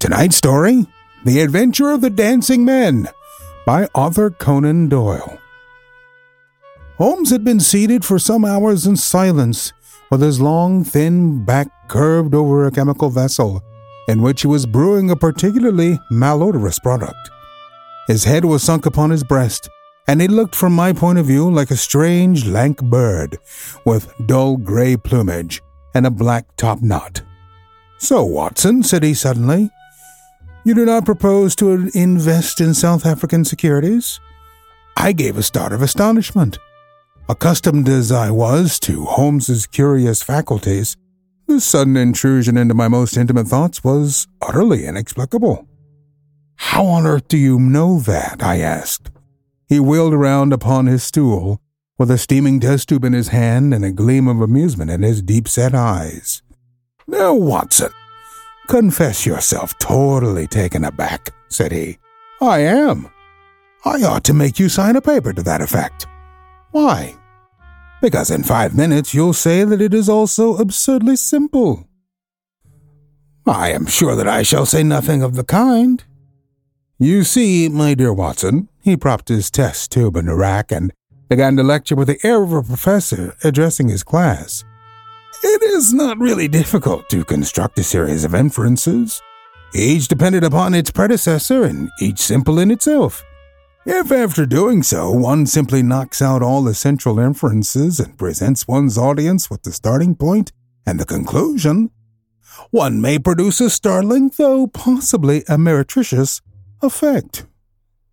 Tonight's story The Adventure of the Dancing Men by Arthur Conan Doyle. Holmes had been seated for some hours in silence, with his long, thin back curved over a chemical vessel in which he was brewing a particularly malodorous product. His head was sunk upon his breast, and he looked from my point of view like a strange, lank bird with dull gray plumage and a black top knot. So, Watson, said he suddenly, you do not propose to invest in South African securities? I gave a start of astonishment. Accustomed as I was to Holmes's curious faculties, this sudden intrusion into my most intimate thoughts was utterly inexplicable. How on earth do you know that? I asked. He wheeled around upon his stool, with a steaming test tube in his hand and a gleam of amusement in his deep set eyes. Now, Watson, Confess yourself totally taken aback, said he. I am. I ought to make you sign a paper to that effect. Why? Because in five minutes you'll say that it is also absurdly simple. I am sure that I shall say nothing of the kind. You see, my dear Watson, he propped his test tube in a rack and began to lecture with the air of a professor addressing his class. It is not really difficult to construct a series of inferences, each dependent upon its predecessor and each simple in itself. If after doing so one simply knocks out all the central inferences and presents one's audience with the starting point and the conclusion, one may produce a startling, though possibly a meretricious, effect.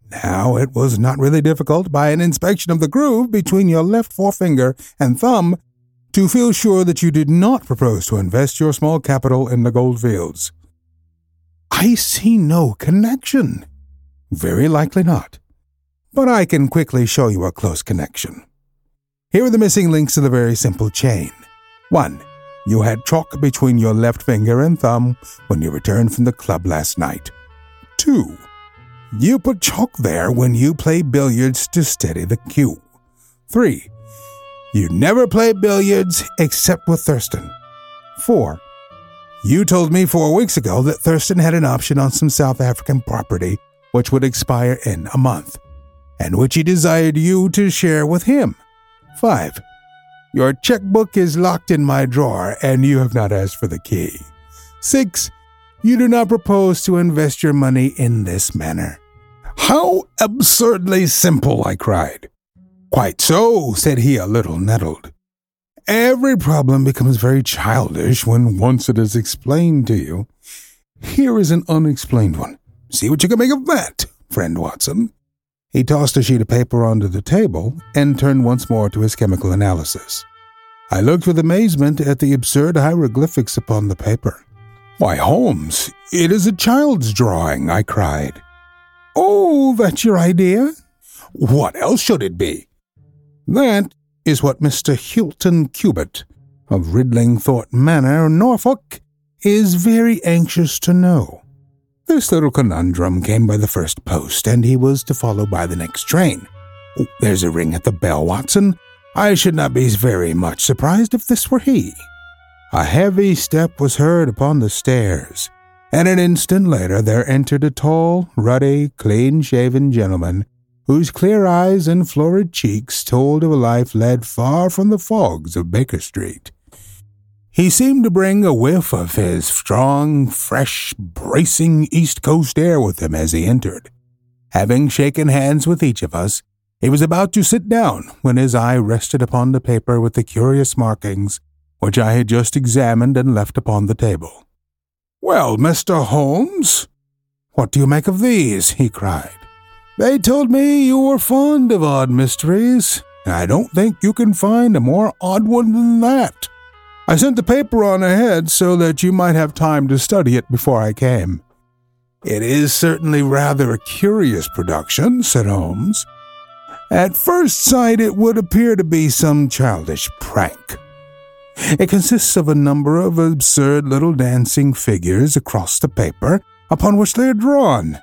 Now, it was not really difficult by an inspection of the groove between your left forefinger and thumb to feel sure that you did not propose to invest your small capital in the gold fields. I see no connection. Very likely not. But I can quickly show you a close connection. Here are the missing links of the very simple chain. 1. You had chalk between your left finger and thumb when you returned from the club last night. 2. You put chalk there when you play billiards to steady the cue. 3. You never play billiards except with Thurston. 4. You told me four weeks ago that Thurston had an option on some South African property which would expire in a month, and which he desired you to share with him. 5. Your checkbook is locked in my drawer and you have not asked for the key. 6. You do not propose to invest your money in this manner. How absurdly simple, I cried. Quite so, said he, a little nettled. Every problem becomes very childish when once it is explained to you. Here is an unexplained one. See what you can make of that, friend Watson. He tossed a sheet of paper onto the table and turned once more to his chemical analysis. I looked with amazement at the absurd hieroglyphics upon the paper. Why, Holmes, it is a child's drawing, I cried. Oh, that's your idea? What else should it be? That is what Mr. Hilton Cubitt of Ridlingthorpe Manor, Norfolk, is very anxious to know. This little conundrum came by the first post, and he was to follow by the next train. Oh, there's a ring at the bell, Watson. I should not be very much surprised if this were he. A heavy step was heard upon the stairs, and an instant later there entered a tall, ruddy, clean shaven gentleman whose clear eyes and florid cheeks told of a life led far from the fogs of Baker Street. He seemed to bring a whiff of his strong, fresh, bracing East Coast air with him as he entered. Having shaken hands with each of us, he was about to sit down when his eye rested upon the paper with the curious markings which I had just examined and left upon the table. Well, Mr. Holmes, what do you make of these? he cried. They told me you were fond of odd mysteries, and I don't think you can find a more odd one than that. I sent the paper on ahead so that you might have time to study it before I came. It is certainly rather a curious production, said Holmes. At first sight, it would appear to be some childish prank. It consists of a number of absurd little dancing figures across the paper upon which they are drawn.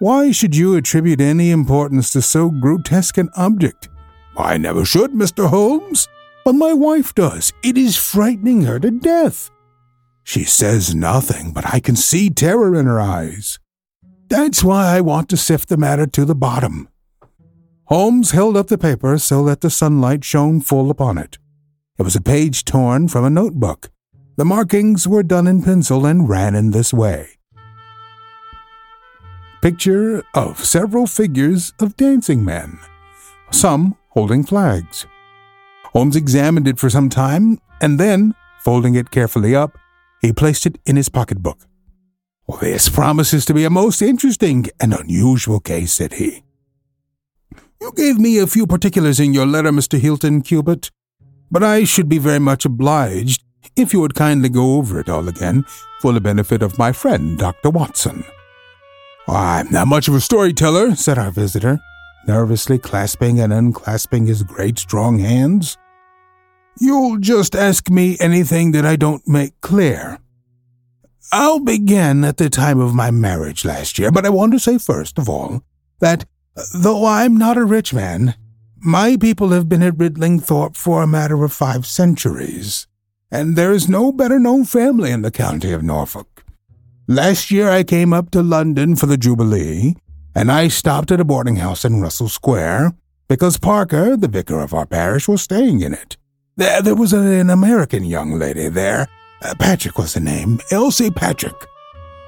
Why should you attribute any importance to so grotesque an object? I never should, Mr. Holmes, but my wife does. It is frightening her to death. She says nothing, but I can see terror in her eyes. That's why I want to sift the matter to the bottom. Holmes held up the paper so that the sunlight shone full upon it. It was a page torn from a notebook. The markings were done in pencil and ran in this way Picture of several figures of dancing men, some holding flags. Holmes examined it for some time, and then, folding it carefully up, he placed it in his pocketbook. This promises to be a most interesting and unusual case, said he. You gave me a few particulars in your letter, Mr. Hilton Cubitt, but I should be very much obliged if you would kindly go over it all again for the benefit of my friend, Dr. Watson. I'm not much of a storyteller, said our visitor, nervously clasping and unclasping his great strong hands. You'll just ask me anything that I don't make clear. I'll begin at the time of my marriage last year, but I want to say first of all that though I'm not a rich man, my people have been at Ridlingthorpe for a matter of five centuries, and there is no better known family in the county of Norfolk. Last year I came up to London for the Jubilee, and I stopped at a boarding house in Russell Square because Parker, the vicar of our parish, was staying in it. There, there was an American young lady there. Uh, Patrick was the name, Elsie Patrick.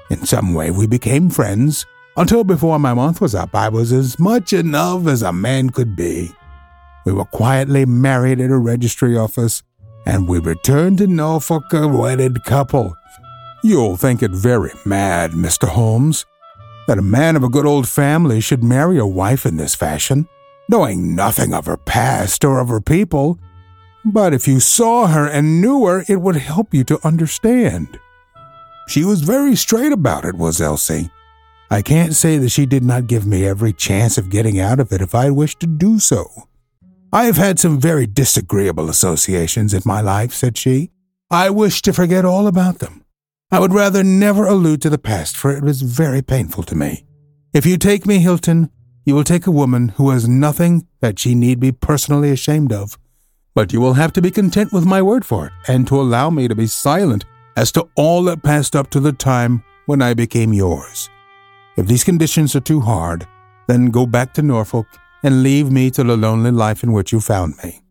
In some way, we became friends. Until before my month was up, I was as much in love as a man could be. We were quietly married at a registry office, and we returned to Norfolk a wedded couple. You'll think it very mad, Mr. Holmes, that a man of a good old family should marry a wife in this fashion, knowing nothing of her past or of her people, but if you saw her and knew her, it would help you to understand. She was very straight about it, was Elsie. I can't say that she did not give me every chance of getting out of it if I wished to do so. I have had some very disagreeable associations in my life, said she. I wish to forget all about them. I would rather never allude to the past, for it was very painful to me. If you take me, Hilton, you will take a woman who has nothing that she need be personally ashamed of. But you will have to be content with my word for it, and to allow me to be silent as to all that passed up to the time when I became yours. If these conditions are too hard, then go back to Norfolk and leave me to the lonely life in which you found me.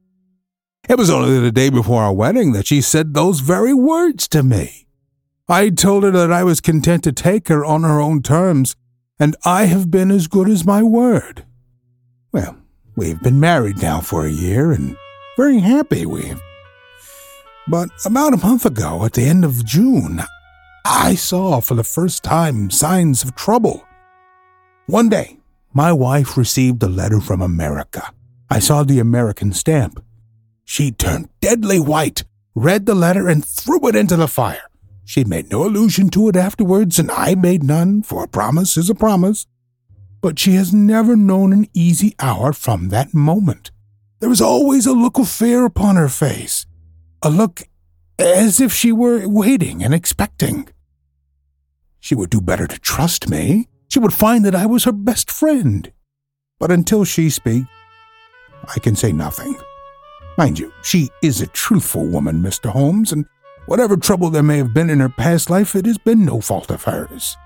It was only the day before our wedding that she said those very words to me. I told her that I was content to take her on her own terms, and I have been as good as my word. Well, we've been married now for a year, and very happy we've. But about a month ago, at the end of June, I saw for the first time signs of trouble. One day, my wife received a letter from America. I saw the American stamp. She turned deadly white, read the letter, and threw it into the fire. She made no allusion to it afterwards, and I made none, for a promise is a promise. But she has never known an easy hour from that moment. There was always a look of fear upon her face, a look as if she were waiting and expecting. She would do better to trust me. She would find that I was her best friend. But until she speaks, I can say nothing. Mind you, she is a truthful woman, Mr. Holmes, and whatever trouble there may have been in her past life, it has been no fault of hers.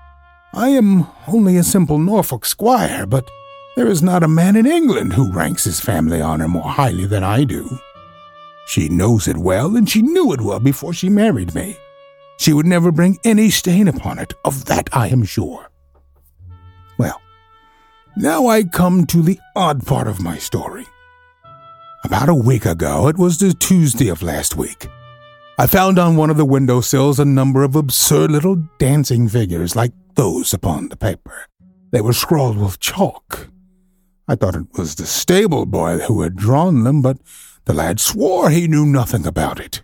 I am only a simple Norfolk squire, but there is not a man in England who ranks his family honor more highly than I do. She knows it well, and she knew it well before she married me. She would never bring any stain upon it, of that I am sure. Well, now I come to the odd part of my story. About a week ago, it was the Tuesday of last week, I found on one of the window sills a number of absurd little dancing figures like those upon the paper. They were scrawled with chalk. I thought it was the stable boy who had drawn them, but the lad swore he knew nothing about it.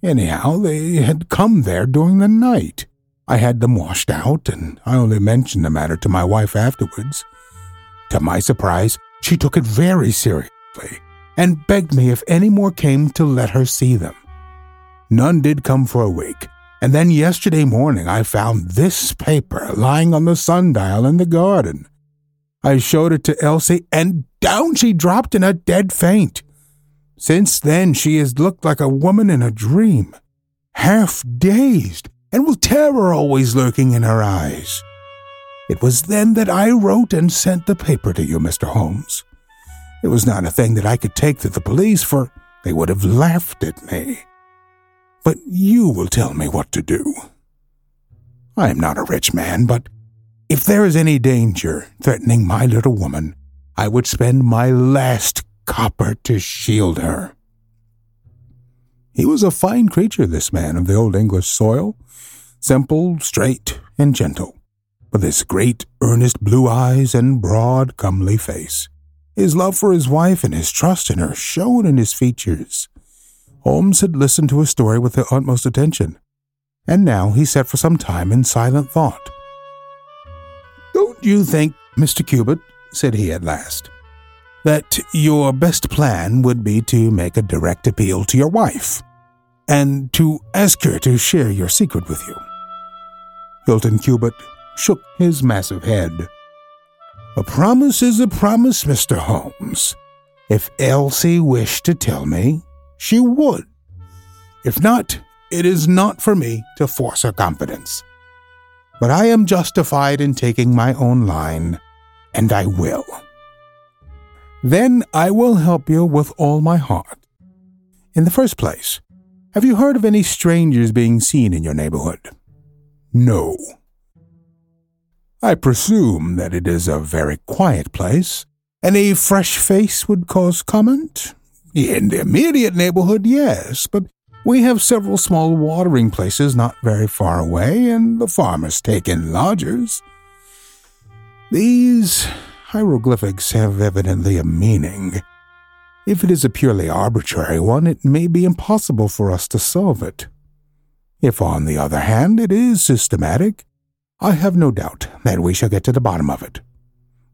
Anyhow, they had come there during the night. I had them washed out, and I only mentioned the matter to my wife afterwards. To my surprise, she took it very seriously and begged me if any more came to let her see them. None did come for a week, and then yesterday morning I found this paper lying on the sundial in the garden. I showed it to Elsie, and down she dropped in a dead faint. Since then, she has looked like a woman in a dream, half dazed, and with terror always lurking in her eyes. It was then that I wrote and sent the paper to you, Mr. Holmes. It was not a thing that I could take to the police, for they would have laughed at me. But you will tell me what to do. I am not a rich man, but if there is any danger threatening my little woman, I would spend my last copper to shield her. He was a fine creature, this man of the old English soil, simple, straight, and gentle, with his great, earnest blue eyes and broad, comely face. His love for his wife and his trust in her shone in his features. Holmes had listened to his story with the utmost attention, and now he sat for some time in silent thought. Don't you think, Mr. Cubitt, said he at last, that your best plan would be to make a direct appeal to your wife and to ask her to share your secret with you? Hilton Cubitt shook his massive head. A promise is a promise, Mr. Holmes. If Elsie wished to tell me, she would. If not, it is not for me to force her confidence. But I am justified in taking my own line, and I will. Then I will help you with all my heart. In the first place, have you heard of any strangers being seen in your neighborhood? No. I presume that it is a very quiet place. Any fresh face would cause comment? In the immediate neighborhood, yes, but we have several small watering places not very far away, and the farmers take in lodgers. These hieroglyphics have evidently a meaning. If it is a purely arbitrary one, it may be impossible for us to solve it. If, on the other hand, it is systematic, I have no doubt that we shall get to the bottom of it.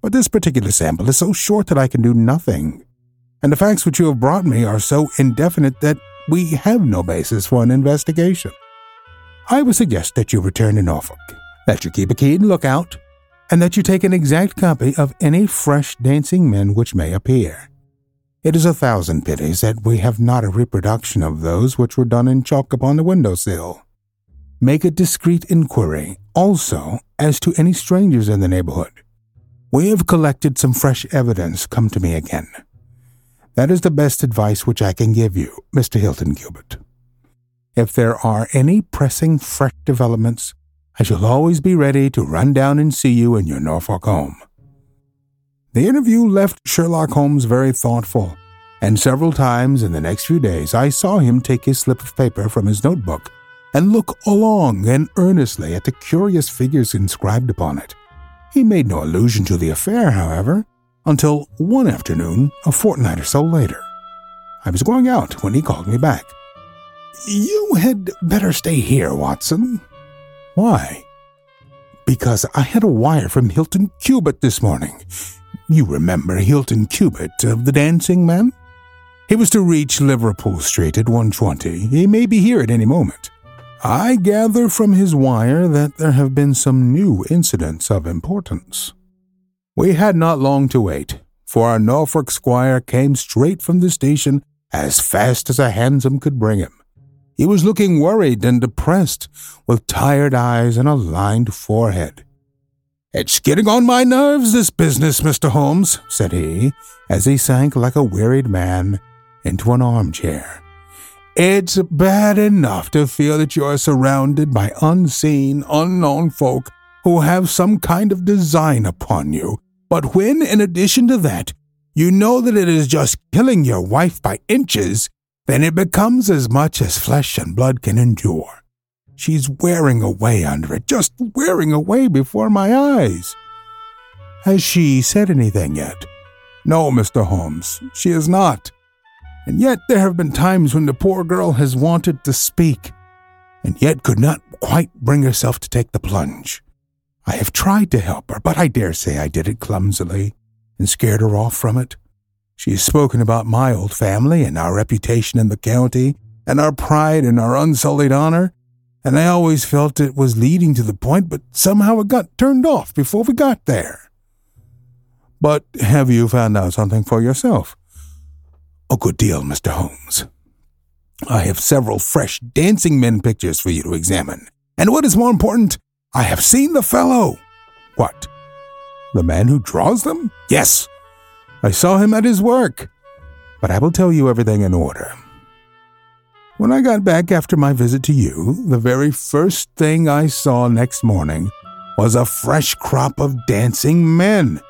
But this particular sample is so short that I can do nothing, and the facts which you have brought me are so indefinite that we have no basis for an investigation. I would suggest that you return to Norfolk, that you keep a keen lookout, and that you take an exact copy of any fresh dancing men which may appear. It is a thousand pities that we have not a reproduction of those which were done in chalk upon the window sill. Make a discreet inquiry also as to any strangers in the neighborhood. We have collected some fresh evidence. Come to me again. That is the best advice which I can give you, Mr. Hilton Cubitt. If there are any pressing fresh developments, I shall always be ready to run down and see you in your Norfolk home. The interview left Sherlock Holmes very thoughtful, and several times in the next few days I saw him take his slip of paper from his notebook and look long and earnestly at the curious figures inscribed upon it. He made no allusion to the affair, however, until one afternoon, a fortnight or so later. I was going out when he called me back. You had better stay here, Watson. Why? Because I had a wire from Hilton Cubitt this morning. You remember Hilton Cubitt of the Dancing Man? He was to reach Liverpool Street at 1.20. He may be here at any moment. I gather from his wire that there have been some new incidents of importance. We had not long to wait, for our Norfolk squire came straight from the station as fast as a hansom could bring him. He was looking worried and depressed, with tired eyes and a lined forehead. It's getting on my nerves, this business, Mr. Holmes, said he, as he sank like a wearied man into an armchair. It's bad enough to feel that you're surrounded by unseen, unknown folk who have some kind of design upon you. But when, in addition to that, you know that it is just killing your wife by inches, then it becomes as much as flesh and blood can endure. She's wearing away under it, just wearing away before my eyes. Has she said anything yet? No, Mr. Holmes, she has not. And yet there have been times when the poor girl has wanted to speak, and yet could not quite bring herself to take the plunge. I have tried to help her, but I dare say I did it clumsily and scared her off from it. She has spoken about my old family and our reputation in the county and our pride and our unsullied honor, and I always felt it was leading to the point, but somehow it got turned off before we got there. But have you found out something for yourself? A good deal, Mr. Holmes. I have several fresh dancing men pictures for you to examine. And what is more important, I have seen the fellow. What? The man who draws them? Yes. I saw him at his work. But I will tell you everything in order. When I got back after my visit to you, the very first thing I saw next morning was a fresh crop of dancing men.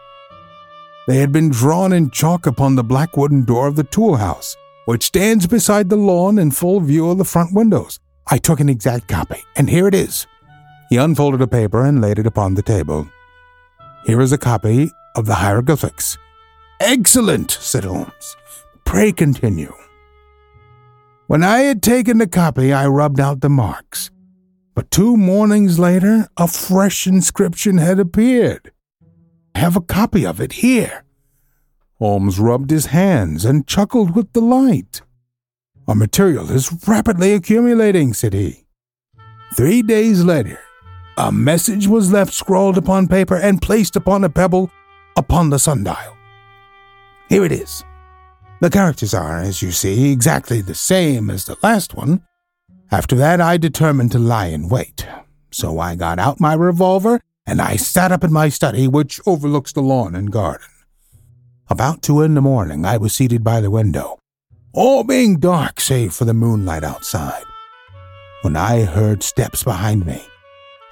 They had been drawn in chalk upon the black wooden door of the tool house, which stands beside the lawn in full view of the front windows. I took an exact copy, and here it is. He unfolded a paper and laid it upon the table. Here is a copy of the hieroglyphics. Excellent, said Holmes. Pray continue. When I had taken the copy, I rubbed out the marks. But two mornings later, a fresh inscription had appeared. I have a copy of it here. Holmes rubbed his hands and chuckled with delight. Our material is rapidly accumulating, said he. Three days later, a message was left scrawled upon paper and placed upon a pebble upon the sundial. Here it is. The characters are, as you see, exactly the same as the last one. After that, I determined to lie in wait. So I got out my revolver and I sat up in my study, which overlooks the lawn and garden. About two in the morning, I was seated by the window, all being dark save for the moonlight outside, when I heard steps behind me,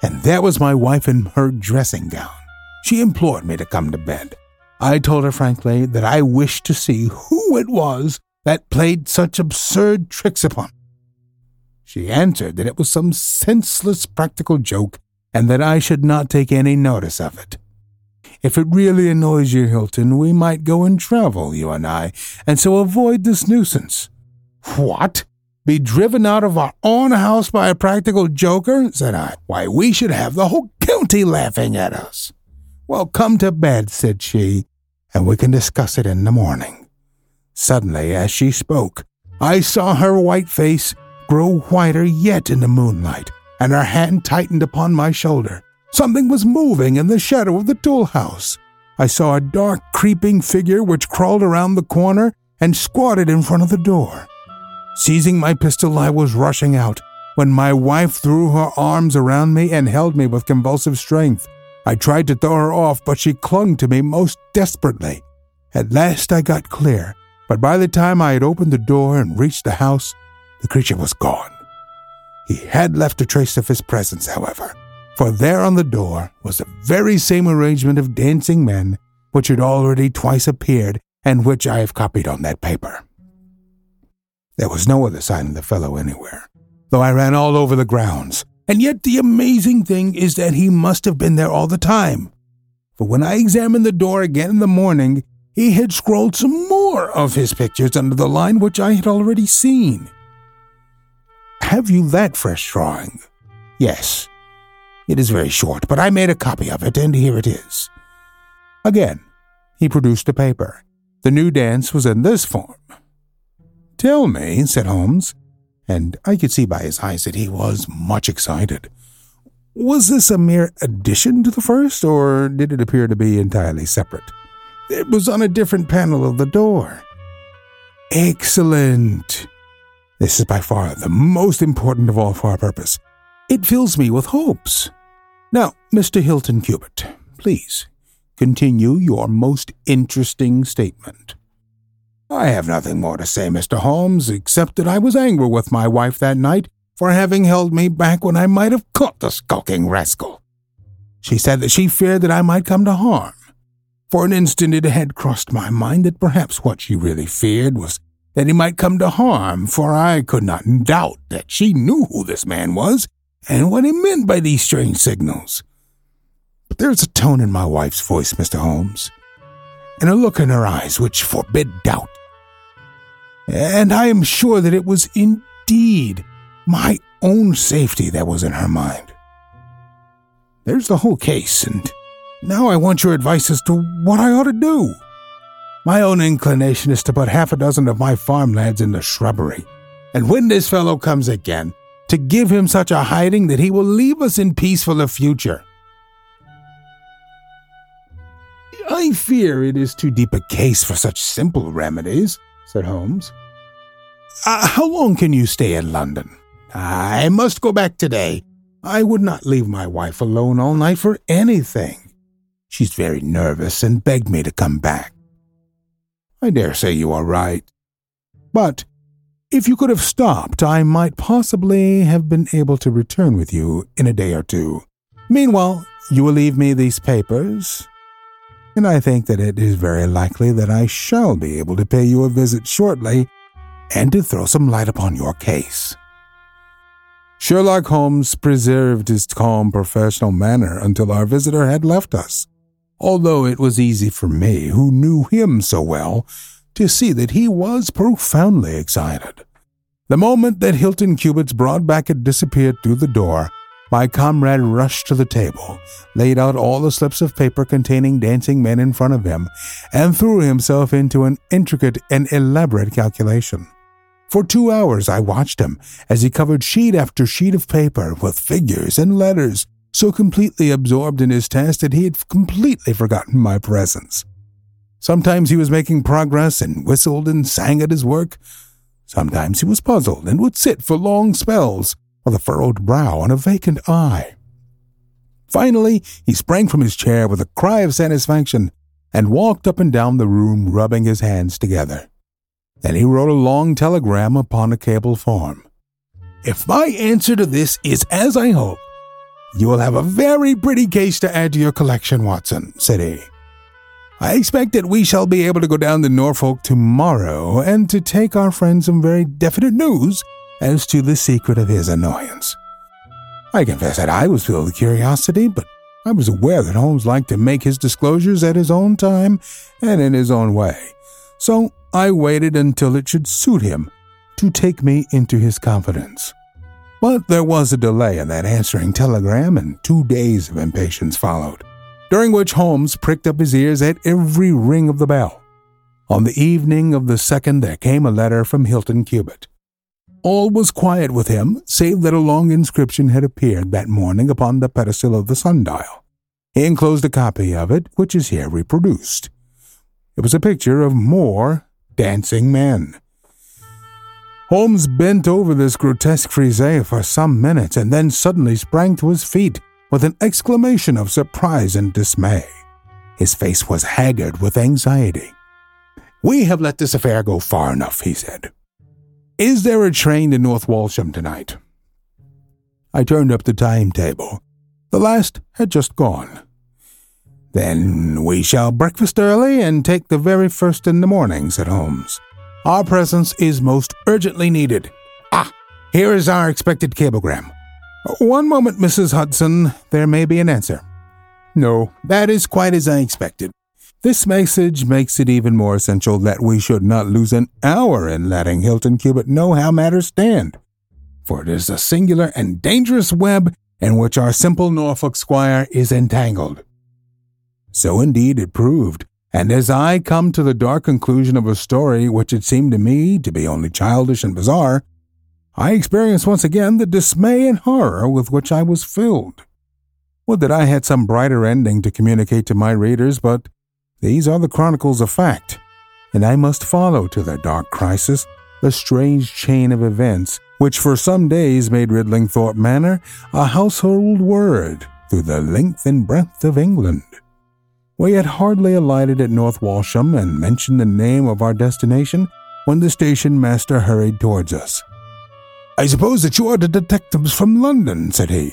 and there was my wife in her dressing gown. She implored me to come to bed. I told her frankly that I wished to see who it was that played such absurd tricks upon me. She answered that it was some senseless practical joke and that I should not take any notice of it. If it really annoys you, Hilton, we might go and travel, you and I, and so avoid this nuisance. What? Be driven out of our own house by a practical joker? said I. Why, we should have the whole county laughing at us. Well, come to bed, said she, and we can discuss it in the morning. Suddenly, as she spoke, I saw her white face grow whiter yet in the moonlight, and her hand tightened upon my shoulder. Something was moving in the shadow of the tool house. I saw a dark, creeping figure which crawled around the corner and squatted in front of the door. Seizing my pistol, I was rushing out when my wife threw her arms around me and held me with convulsive strength. I tried to throw her off, but she clung to me most desperately. At last I got clear, but by the time I had opened the door and reached the house, the creature was gone. He had left a trace of his presence, however, for there on the door was the very same arrangement of dancing men which had already twice appeared and which I have copied on that paper. There was no other sign of the fellow anywhere, though I ran all over the grounds, and yet the amazing thing is that he must have been there all the time. For when I examined the door again in the morning, he had scrawled some more of his pictures under the line which I had already seen. Have you that fresh drawing? Yes. It is very short, but I made a copy of it, and here it is. Again, he produced a paper. The new dance was in this form. Tell me, said Holmes, and I could see by his eyes that he was much excited. Was this a mere addition to the first, or did it appear to be entirely separate? It was on a different panel of the door. Excellent. This is by far the most important of all for our purpose. It fills me with hopes. Now, Mr. Hilton Cubitt, please continue your most interesting statement. I have nothing more to say, Mr. Holmes, except that I was angry with my wife that night for having held me back when I might have caught the skulking rascal. She said that she feared that I might come to harm. For an instant it had crossed my mind that perhaps what she really feared was that he might come to harm, for I could not doubt that she knew who this man was and what he meant by these strange signals. But there is a tone in my wife's voice, Mr. Holmes, and a look in her eyes which forbid doubt. And I am sure that it was indeed my own safety that was in her mind. There's the whole case, and now I want your advice as to what I ought to do. My own inclination is to put half a dozen of my farm lads in the shrubbery, and when this fellow comes again, to give him such a hiding that he will leave us in peace for the future. I fear it is too deep a case for such simple remedies, said Holmes. Uh, how long can you stay in London? I must go back today. I would not leave my wife alone all night for anything. She's very nervous and begged me to come back. I dare say you are right. But if you could have stopped, I might possibly have been able to return with you in a day or two. Meanwhile, you will leave me these papers, and I think that it is very likely that I shall be able to pay you a visit shortly and to throw some light upon your case. Sherlock Holmes preserved his calm professional manner until our visitor had left us, although it was easy for me, who knew him so well, to see that he was profoundly excited. The moment that Hilton Cubitt's broad back had disappeared through the door, my comrade rushed to the table, laid out all the slips of paper containing dancing men in front of him, and threw himself into an intricate and elaborate calculation. For two hours I watched him as he covered sheet after sheet of paper with figures and letters, so completely absorbed in his task that he had completely forgotten my presence. Sometimes he was making progress and whistled and sang at his work. Sometimes he was puzzled and would sit for long spells with a furrowed brow and a vacant eye. Finally, he sprang from his chair with a cry of satisfaction and walked up and down the room, rubbing his hands together. Then he wrote a long telegram upon a cable form. If my answer to this is as I hope, you will have a very pretty case to add to your collection, Watson, said he. I expect that we shall be able to go down to Norfolk tomorrow and to take our friend some very definite news as to the secret of his annoyance. I confess that I was filled with curiosity, but I was aware that Holmes liked to make his disclosures at his own time and in his own way. So I waited until it should suit him to take me into his confidence. But there was a delay in that answering telegram, and two days of impatience followed, during which Holmes pricked up his ears at every ring of the bell. On the evening of the second, there came a letter from Hilton Cubitt. All was quiet with him, save that a long inscription had appeared that morning upon the pedestal of the sundial. He enclosed a copy of it, which is here reproduced. It was a picture of more dancing men. Holmes bent over this grotesque frieze for some minutes and then suddenly sprang to his feet with an exclamation of surprise and dismay. His face was haggard with anxiety. We have let this affair go far enough, he said. Is there a train to North Walsham tonight? I turned up the timetable. The last had just gone. Then we shall breakfast early and take the very first in the morning, said Holmes. Our presence is most urgently needed. Ah, here is our expected cablegram. One moment, Mrs. Hudson. There may be an answer. No, that is quite as I expected. This message makes it even more essential that we should not lose an hour in letting Hilton Cubitt know how matters stand. For it is a singular and dangerous web in which our simple Norfolk squire is entangled. So indeed it proved, and as I come to the dark conclusion of a story which had seemed to me to be only childish and bizarre, I experienced once again the dismay and horror with which I was filled. Would that I had some brighter ending to communicate to my readers, but these are the chronicles of fact, and I must follow to their dark crisis the strange chain of events which for some days made Ridlingthorpe Manor a household word through the length and breadth of England. We had hardly alighted at North Walsham and mentioned the name of our destination when the station master hurried towards us. I suppose that you are the detectives from London, said he.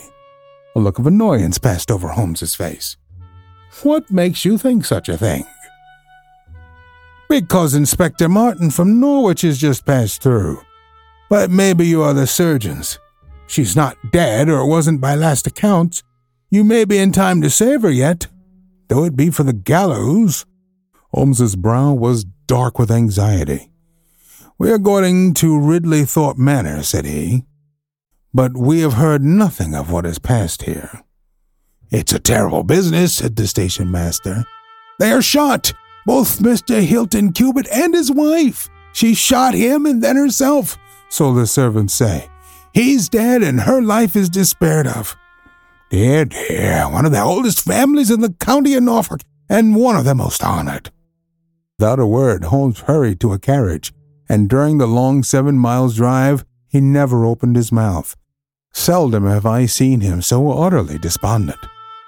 A look of annoyance passed over Holmes's face. What makes you think such a thing? Because Inspector Martin from Norwich has just passed through. But maybe you are the surgeons. She's not dead, or wasn't by last accounts. You may be in time to save her yet though it be for the gallows. Holmes's brow was dark with anxiety. We are going to Ridlingthorpe Manor, said he, but we have heard nothing of what has passed here. It's a terrible business, said the station master. They are shot, both Mr. Hilton Cubitt and his wife. She shot him and then herself, so the servants say. He's dead and her life is despaired of. Dear, dear, one of the oldest families in the county of Norfolk, and one of the most honored. Without a word, Holmes hurried to a carriage, and during the long seven miles drive, he never opened his mouth. Seldom have I seen him so utterly despondent.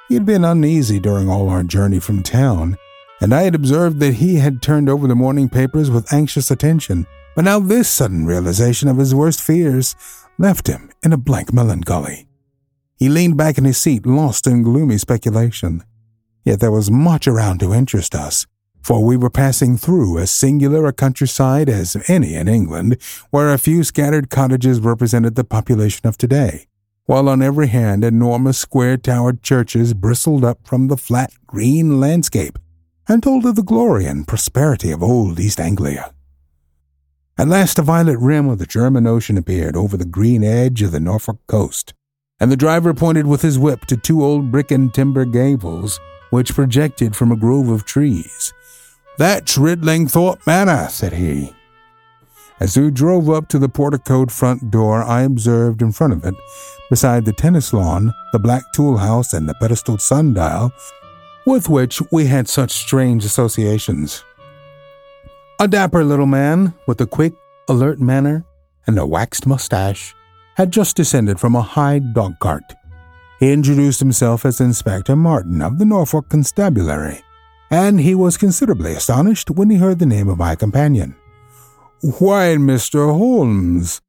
He had been uneasy during all our journey from town, and I had observed that he had turned over the morning papers with anxious attention. But now this sudden realization of his worst fears left him in a blank melancholy. He leaned back in his seat, lost in gloomy speculation. Yet there was much around to interest us, for we were passing through as singular a countryside as any in England, where a few scattered cottages represented the population of today, while on every hand enormous square towered churches bristled up from the flat green landscape and told of the glory and prosperity of old East Anglia. At last, a violet rim of the German Ocean appeared over the green edge of the Norfolk coast, and the driver pointed with his whip to two old brick and timber gables which projected from a grove of trees. That's Ridlingthorpe Manor, said he. As we drove up to the porticoed front door, I observed in front of it, beside the tennis lawn, the black tool house, and the pedestaled sundial, with which we had such strange associations. A dapper little man with a quick, alert manner and a waxed mustache had just descended from a high dog cart. He introduced himself as Inspector Martin of the Norfolk Constabulary, and he was considerably astonished when he heard the name of my companion. Why, Mr. Holmes,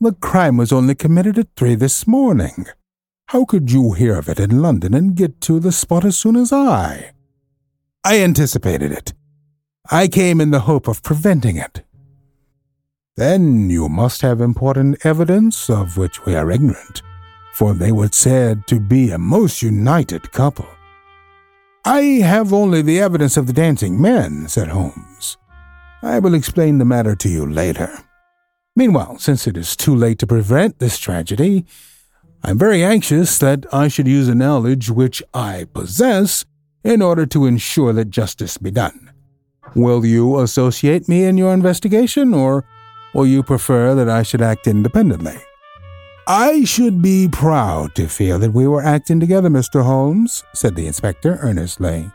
the crime was only committed at three this morning. How could you hear of it in London and get to the spot as soon as I? I anticipated it. I came in the hope of preventing it. Then you must have important evidence of which we are ignorant, for they were said to be a most united couple. I have only the evidence of the dancing men, said Holmes. I will explain the matter to you later. Meanwhile, since it is too late to prevent this tragedy, I am very anxious that I should use a knowledge which I possess in order to ensure that justice be done. Will you associate me in your investigation, or will you prefer that I should act independently? I should be proud to feel that we were acting together, Mr. Holmes, said the inspector earnestly.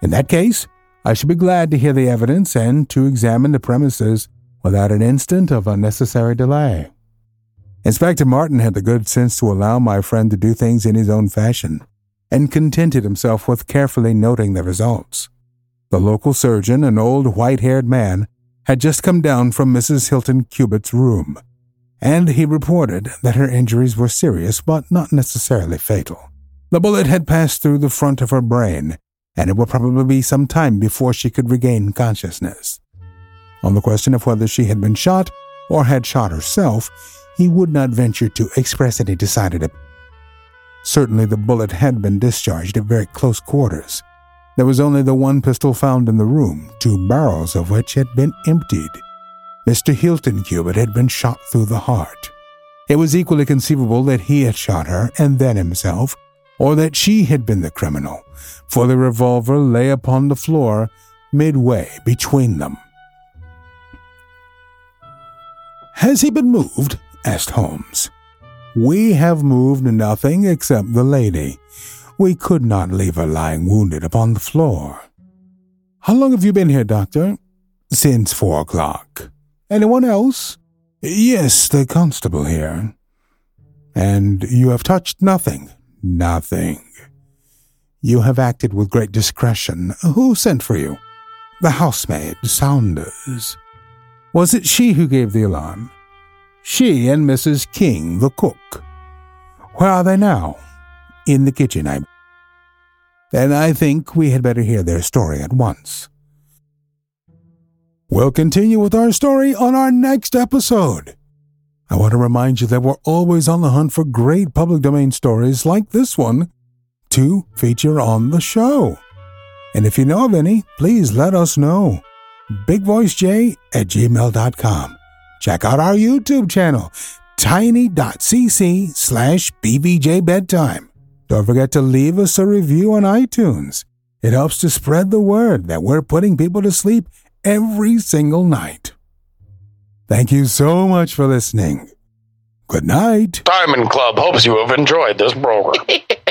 In that case, I should be glad to hear the evidence and to examine the premises without an instant of unnecessary delay. Inspector Martin had the good sense to allow my friend to do things in his own fashion, and contented himself with carefully noting the results. The local surgeon, an old white haired man, had just come down from Mrs. Hilton Cubitt's room, and he reported that her injuries were serious but not necessarily fatal. The bullet had passed through the front of her brain, and it would probably be some time before she could regain consciousness. On the question of whether she had been shot or had shot herself, he would not venture to express any decided opinion. Certainly the bullet had been discharged at very close quarters, there was only the one pistol found in the room, two barrels of which had been emptied. Mr. Hilton Cubitt had been shot through the heart. It was equally conceivable that he had shot her and then himself, or that she had been the criminal, for the revolver lay upon the floor midway between them. Has he been moved? asked Holmes. We have moved nothing except the lady. We could not leave her lying wounded upon the floor. How long have you been here, Doctor? Since four o'clock. Anyone else? Yes, the constable here. And you have touched nothing? Nothing. You have acted with great discretion. Who sent for you? The housemaid, Saunders. Was it she who gave the alarm? She and Mrs. King, the cook. Where are they now? in the kitchen, I. Then I think we had better hear their story at once. We'll continue with our story on our next episode. I want to remind you that we're always on the hunt for great public domain stories like this one to feature on the show. And if you know of any, please let us know. bigvoicej at gmail.com. Check out our YouTube channel, tiny.cc slash bvjbedtime. Don't forget to leave us a review on iTunes. It helps to spread the word that we're putting people to sleep every single night. Thank you so much for listening. Good night. Diamond Club hopes you have enjoyed this program.